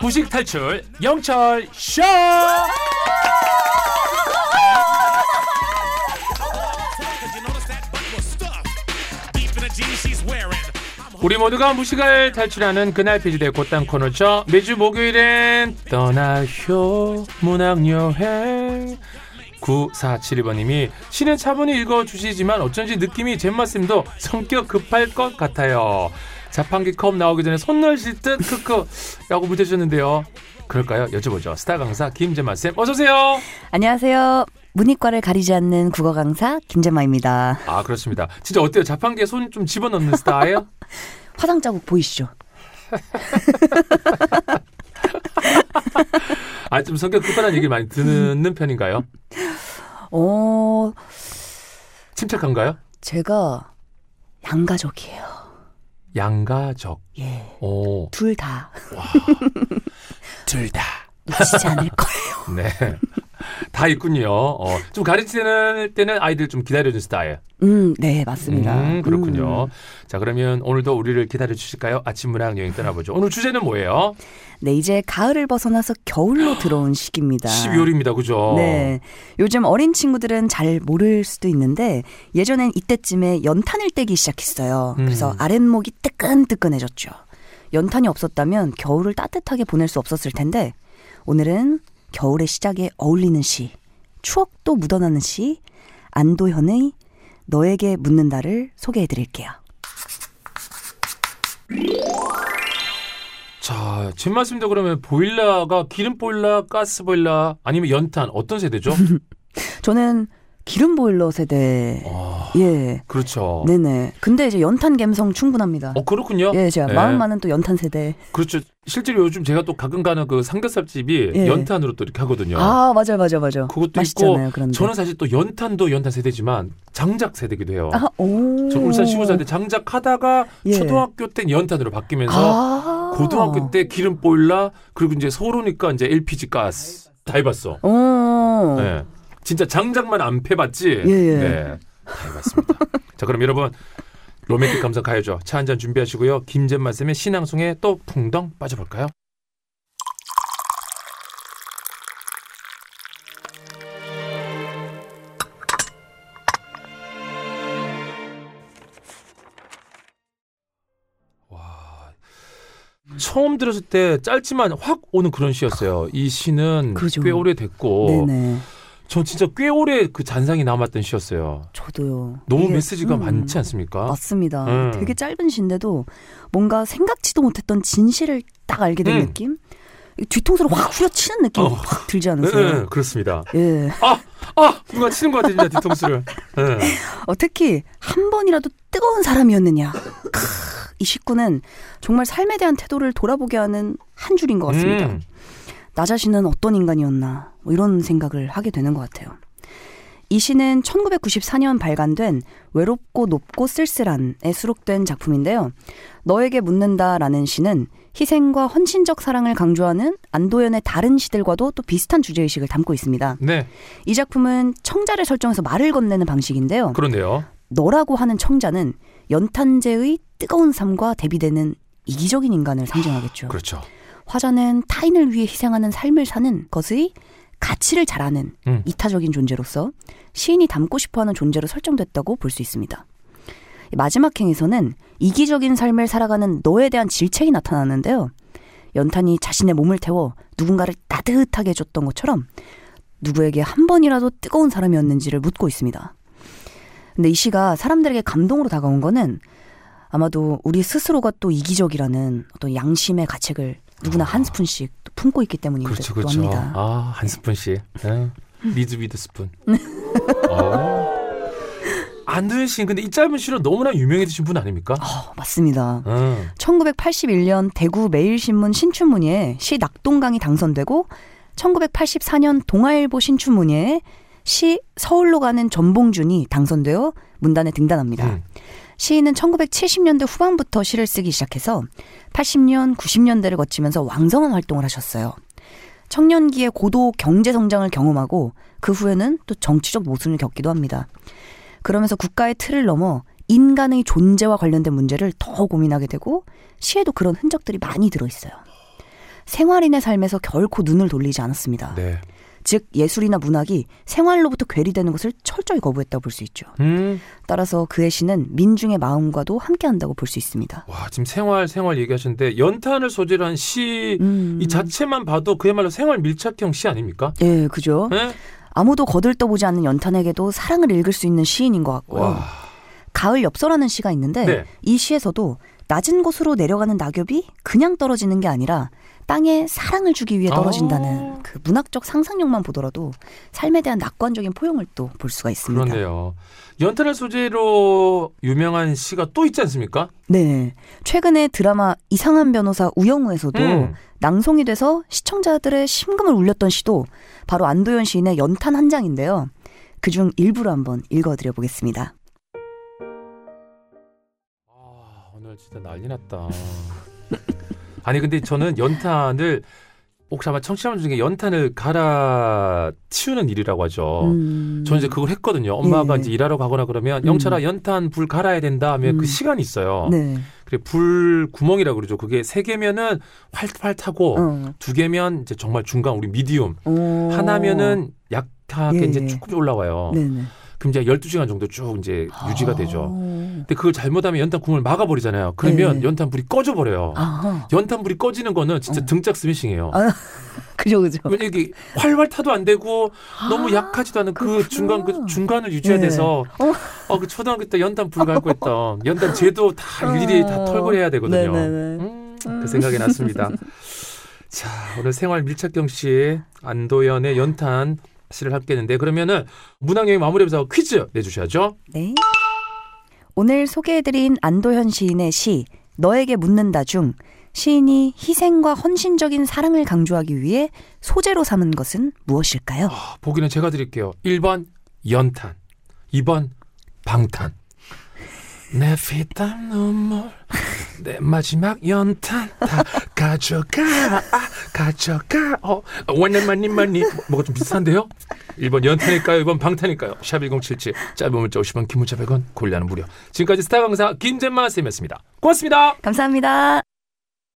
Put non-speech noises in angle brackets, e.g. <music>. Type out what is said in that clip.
무식 탈출 영철 쇼. 우리 모두가 무식을 탈출하는 그날 페이지의 곧단 코너죠. 매주 목요일엔 떠나쇼 문학여행 9472번님이 시는 차분히 읽어주시지만 어쩐지 느낌이 잼마쌤도 성격 급할 것 같아요. 자판기 컵 나오기 전에 손 넣으실 듯 크크 라고 문자 주셨는데요. 그럴까요? 여쭤보죠. 스타 강사 김재마쌤 어서 오세요. 안녕하세요. 문이과를 가리지 않는 국어 강사 김재마입니다. 아 그렇습니다. 진짜 어때요? 자판기에 손 좀 집어넣는 스타일? <laughs> 화장 자국 보이시죠? <laughs> 아좀 성격 급하다는 얘기를 많이 듣는 편인가요? 어, 침착한가요? 제가 양가족이에요. 양가적. 예. 오, 둘다둘 다. 놓치지 않을 거예요. 네. 다 있군요. 어, 좀 가르치는 때는 아이들 좀 기다려준 스타일. 음, 네, 맞습니다. 음, 그렇군요. 음. 자, 그러면 오늘도 우리를 기다려 주실까요? 아침 문학 여행 떠나보죠. 오늘 주제는 뭐예요? 네, 이제 가을을 벗어나서 겨울로 들어온 시기입니다. 12월입니다. 그죠? 네. 요즘 어린 친구들은 잘 모를 수도 있는데 예전엔 이때쯤에 연탄을 떼기 시작했어요. 음. 그래서 아랫목이 뜨끈뜨끈해졌죠. 연탄이 없었다면 겨울을 따뜻하게 보낼 수 없었을 텐데 오늘은 겨울의 시작에 어울리는 시, 추억도 묻어나는 시, 안도현의 너에게 묻는다를 소개해 드릴게요. 자, 지금 말씀도 그러면 보일러가 기름 보일러, 가스 보일러, 아니면 연탄 어떤 세대죠? <laughs> 저는 기름 보일러 세대. 아, 예. 그렇죠. 네네. 근데 이제 연탄 감성 충분합니다. 어, 그렇군요. 예, 제가 네. 마음 많은 또 연탄 세대. 그렇죠. 실제로 요즘 제가 또 가끔 가는 그 삼겹살집이 예. 연탄으로 또 이렇게 하거든요. 아, 맞아요, 맞아요, 맞아요. 그것도 맛있잖아요, 있고 그런데. 저는 사실 또 연탄도 연탄 세대지만 장작 세대기도 해요. 아, 오. 저 울산 시골 살때 장작 하다가 예. 초등학교 때 연탄으로 바뀌면서 아. 고등학교 때 기름 보일러 그리고 이제 서울 오니까 이제 LPG 가스 다 해봤어. 오. 네. 진짜 장작만 안 패봤지. 예, 예. 네. 다 해봤습니다. 자 그럼 여러분 로맨틱 감성 가야죠. 차 한 잔 준비하시고요. 김재만 쌤의 신앙송에 또 풍덩 빠져볼까요? 처음 들었을 때 짧지만 확 오는 그런 시였어요. 이 시는 그죠. 꽤 오래됐고 네네. 전 진짜 꽤 오래 그 잔상이 남았던 시였어요. 저도요. 너무 이게, 메시지가 음, 많지 않습니까? 맞습니다. 음. 되게 짧은 시인데도 뭔가 생각지도 못했던 진실을 딱 알게 된 음. 느낌? 이 뒤통수를 확 후려치는 느낌이 어. 확 들지 네, 않으세요? 네, 그렇습니다. 예. 아, 누가 치는 것 같아, 진짜 뒤통수를. 네. <laughs> 어, 특히 한 번이라도 뜨거운 사람이었느냐. 크, 이 식구는 정말 삶에 대한 태도를 돌아보게 하는 한 줄인 것 같습니다. 음. 나 자신은 어떤 인간이었나 뭐 이런 생각을 하게 되는 것 같아요. 이 시는 1994년 발간된 외롭고 높고 쓸쓸한에 수록된 작품인데요. 너에게 묻는다라는 시는 희생과 헌신적 사랑을 강조하는 안도현의 다른 시들과도 또 비슷한 주제의식을 담고 있습니다. 네, 이 작품은 청자를 설정해서 말을 건네는 방식인데요. 그런데요. 너라고 하는 청자는 연탄재의 뜨거운 삶과 대비되는 이기적인 인간을 상징하겠죠. 그렇죠. 화자는 타인을 위해 희생하는 삶을 사는 것의 가치를 잘 아는 음. 이타적인 존재로서 시인이 담고 싶어하는 존재로 설정됐다고 볼 수 있습니다. 이 마지막 행에서는 이기적인 삶을 살아가는 너에 대한 질책이 나타나는데요. 연탄이 자신의 몸을 태워 누군가를 따뜻하게 해줬던 것처럼 누구에게 한 번이라도 뜨거운 사람이었는지를 묻고 있습니다. 근데 이 시가 사람들에게 감동으로 다가온 거는 아마도 우리 스스로가 또 이기적이라는 어떤 양심의 가책을 누구나 한 스푼씩 또 품고 있기 때문인 그렇죠, 그렇죠. 합니다. 아, 한 스푼씩. 네. Read with spoon. <laughs> 어. 안도현 씨, 근데 이 짧은 시로 너무나 유명해지신 분 아닙니까? 어, 맞습니다. 음. 1981년 대구 매일신문 신춘문예에 시 낙동강이 당선되고 1984년 동아일보 신춘문예에 시 서울로 가는 전봉준이 당선되어 문단에 등단합니다. 음. 시인은 1970년대 후반부터 시를 쓰기 시작해서 80년, 90년대를 거치면서 왕성한 활동을 하셨어요. 청년기에 고도 경제 성장을 경험하고 그 후에는 또 정치적 모순을 겪기도 합니다. 그러면서 국가의 틀을 넘어 인간의 존재와 관련된 문제를 더 고민하게 되고 시에도 그런 흔적들이 많이 들어 있어요. 생활인의 삶에서 결코 눈을 돌리지 않았습니다. 네. 즉 예술이나 문학이 생활로부터 괴리되는 것을 철저히 거부했다고 볼 수 있죠. 음. 따라서 그의 시는 민중의 마음과도 함께한다고 볼 수 있습니다. 와 지금 생활 생활 얘기하셨는데 연탄을 소재로 한 시이 음. 자체만 봐도 그야말로 생활 밀착형 시 아닙니까? 예, 그죠. 네? 아무도 거들떠보지 않는 연탄에게도 사랑을 읽을 수 있는 시인인 것 같고요. 와. 가을 엽서라는 시가 있는데 네. 이 시에서도 낮은 곳으로 내려가는 낙엽이 그냥 떨어지는 게 아니라 땅에 사랑을 주기 위해 떨어진다는 아. 그 문학적 상상력만 보더라도 삶에 대한 낙관적인 포용을 또 볼 수가 있습니다. 그렇네요. 연탄을 소재로 유명한 시가 또 있지 않습니까? 네. 최근에 드라마 이상한 변호사 우영우에서도 음. 낭송이 돼서 시청자들의 심금을 울렸던 시도 바로 안도현 시인의 연탄 한 장인데요. 그중 일부를 한번 읽어드려 보겠습니다. 오늘 진짜 난리 났다. 아니 근데 저는 연탄을 혹시 아마 청취자분 중에 연탄을 갈아 치우는 일이라고 하죠. 음. 저는 이제 그걸 했거든요. 엄마가 예. 이제 일하러 가거나 그러면 음. 영철아 연탄 불 갈아야 된다 하면 음. 그 시간이 있어요. 네. 그래 불 구멍이라고 그러죠. 그게 세 개면은 활활 타고 어. 두 개면 이제 정말 중간 우리 미디움 오. 하나면은 약하게 예, 이제 예. 조금 올라와요. 네네. 그럼 이제 12시간 정도 쭉 이제 유지가 되죠. 아. 근데 그걸 잘못하면 연탄 구멍을 막아버리잖아요. 그러면 네. 연탄 불이 꺼져버려요. 아하. 연탄 불이 꺼지는 거는 진짜 어. 등짝 스매싱이에요. 아, <laughs> 그죠, 그죠. 왜냐 이게 활활 타도 안 되고 너무 아, 약하지도 않은 그 그렇구나. 중간 그 중간을 유지해야 네. 돼서 어. 어 그 초등학교 때 연탄 불 갈고 했던 연탄 제도 다 일일이 다 어. 털고 해야 되거든요. 네네네. 음, 그 생각이 났습니다. <laughs> 자 오늘 생활 밀착경 씨 안도연의 연탄 시를 함께 했는데 그러면은 문학여행 마무리하면서 퀴즈 내주셔야죠. 네. 오늘 소개해드린 안도현 시인의 시 너에게 묻는다 중 시인이 희생과 헌신적인 사랑을 강조하기 위해 소재로 삼은 것은 무엇일까요? 아, 보기는 제가 드릴게요. 1번 연탄, 2번 방탄. 내 피땀 눈물, <laughs> 내 마지막 연탄 다 가져가, 아, 가져가. 어, 원년만님 만님 뭐가 좀 비슷한데요? 1번 연탄일까요? 2번 방탄일까요? 샵1077 짧은 문자 50원 긴 문자 100원 곤란은 무료. 지금까지 스타 강사 김재만 쌤이었습니다. 고맙습니다. 감사합니다.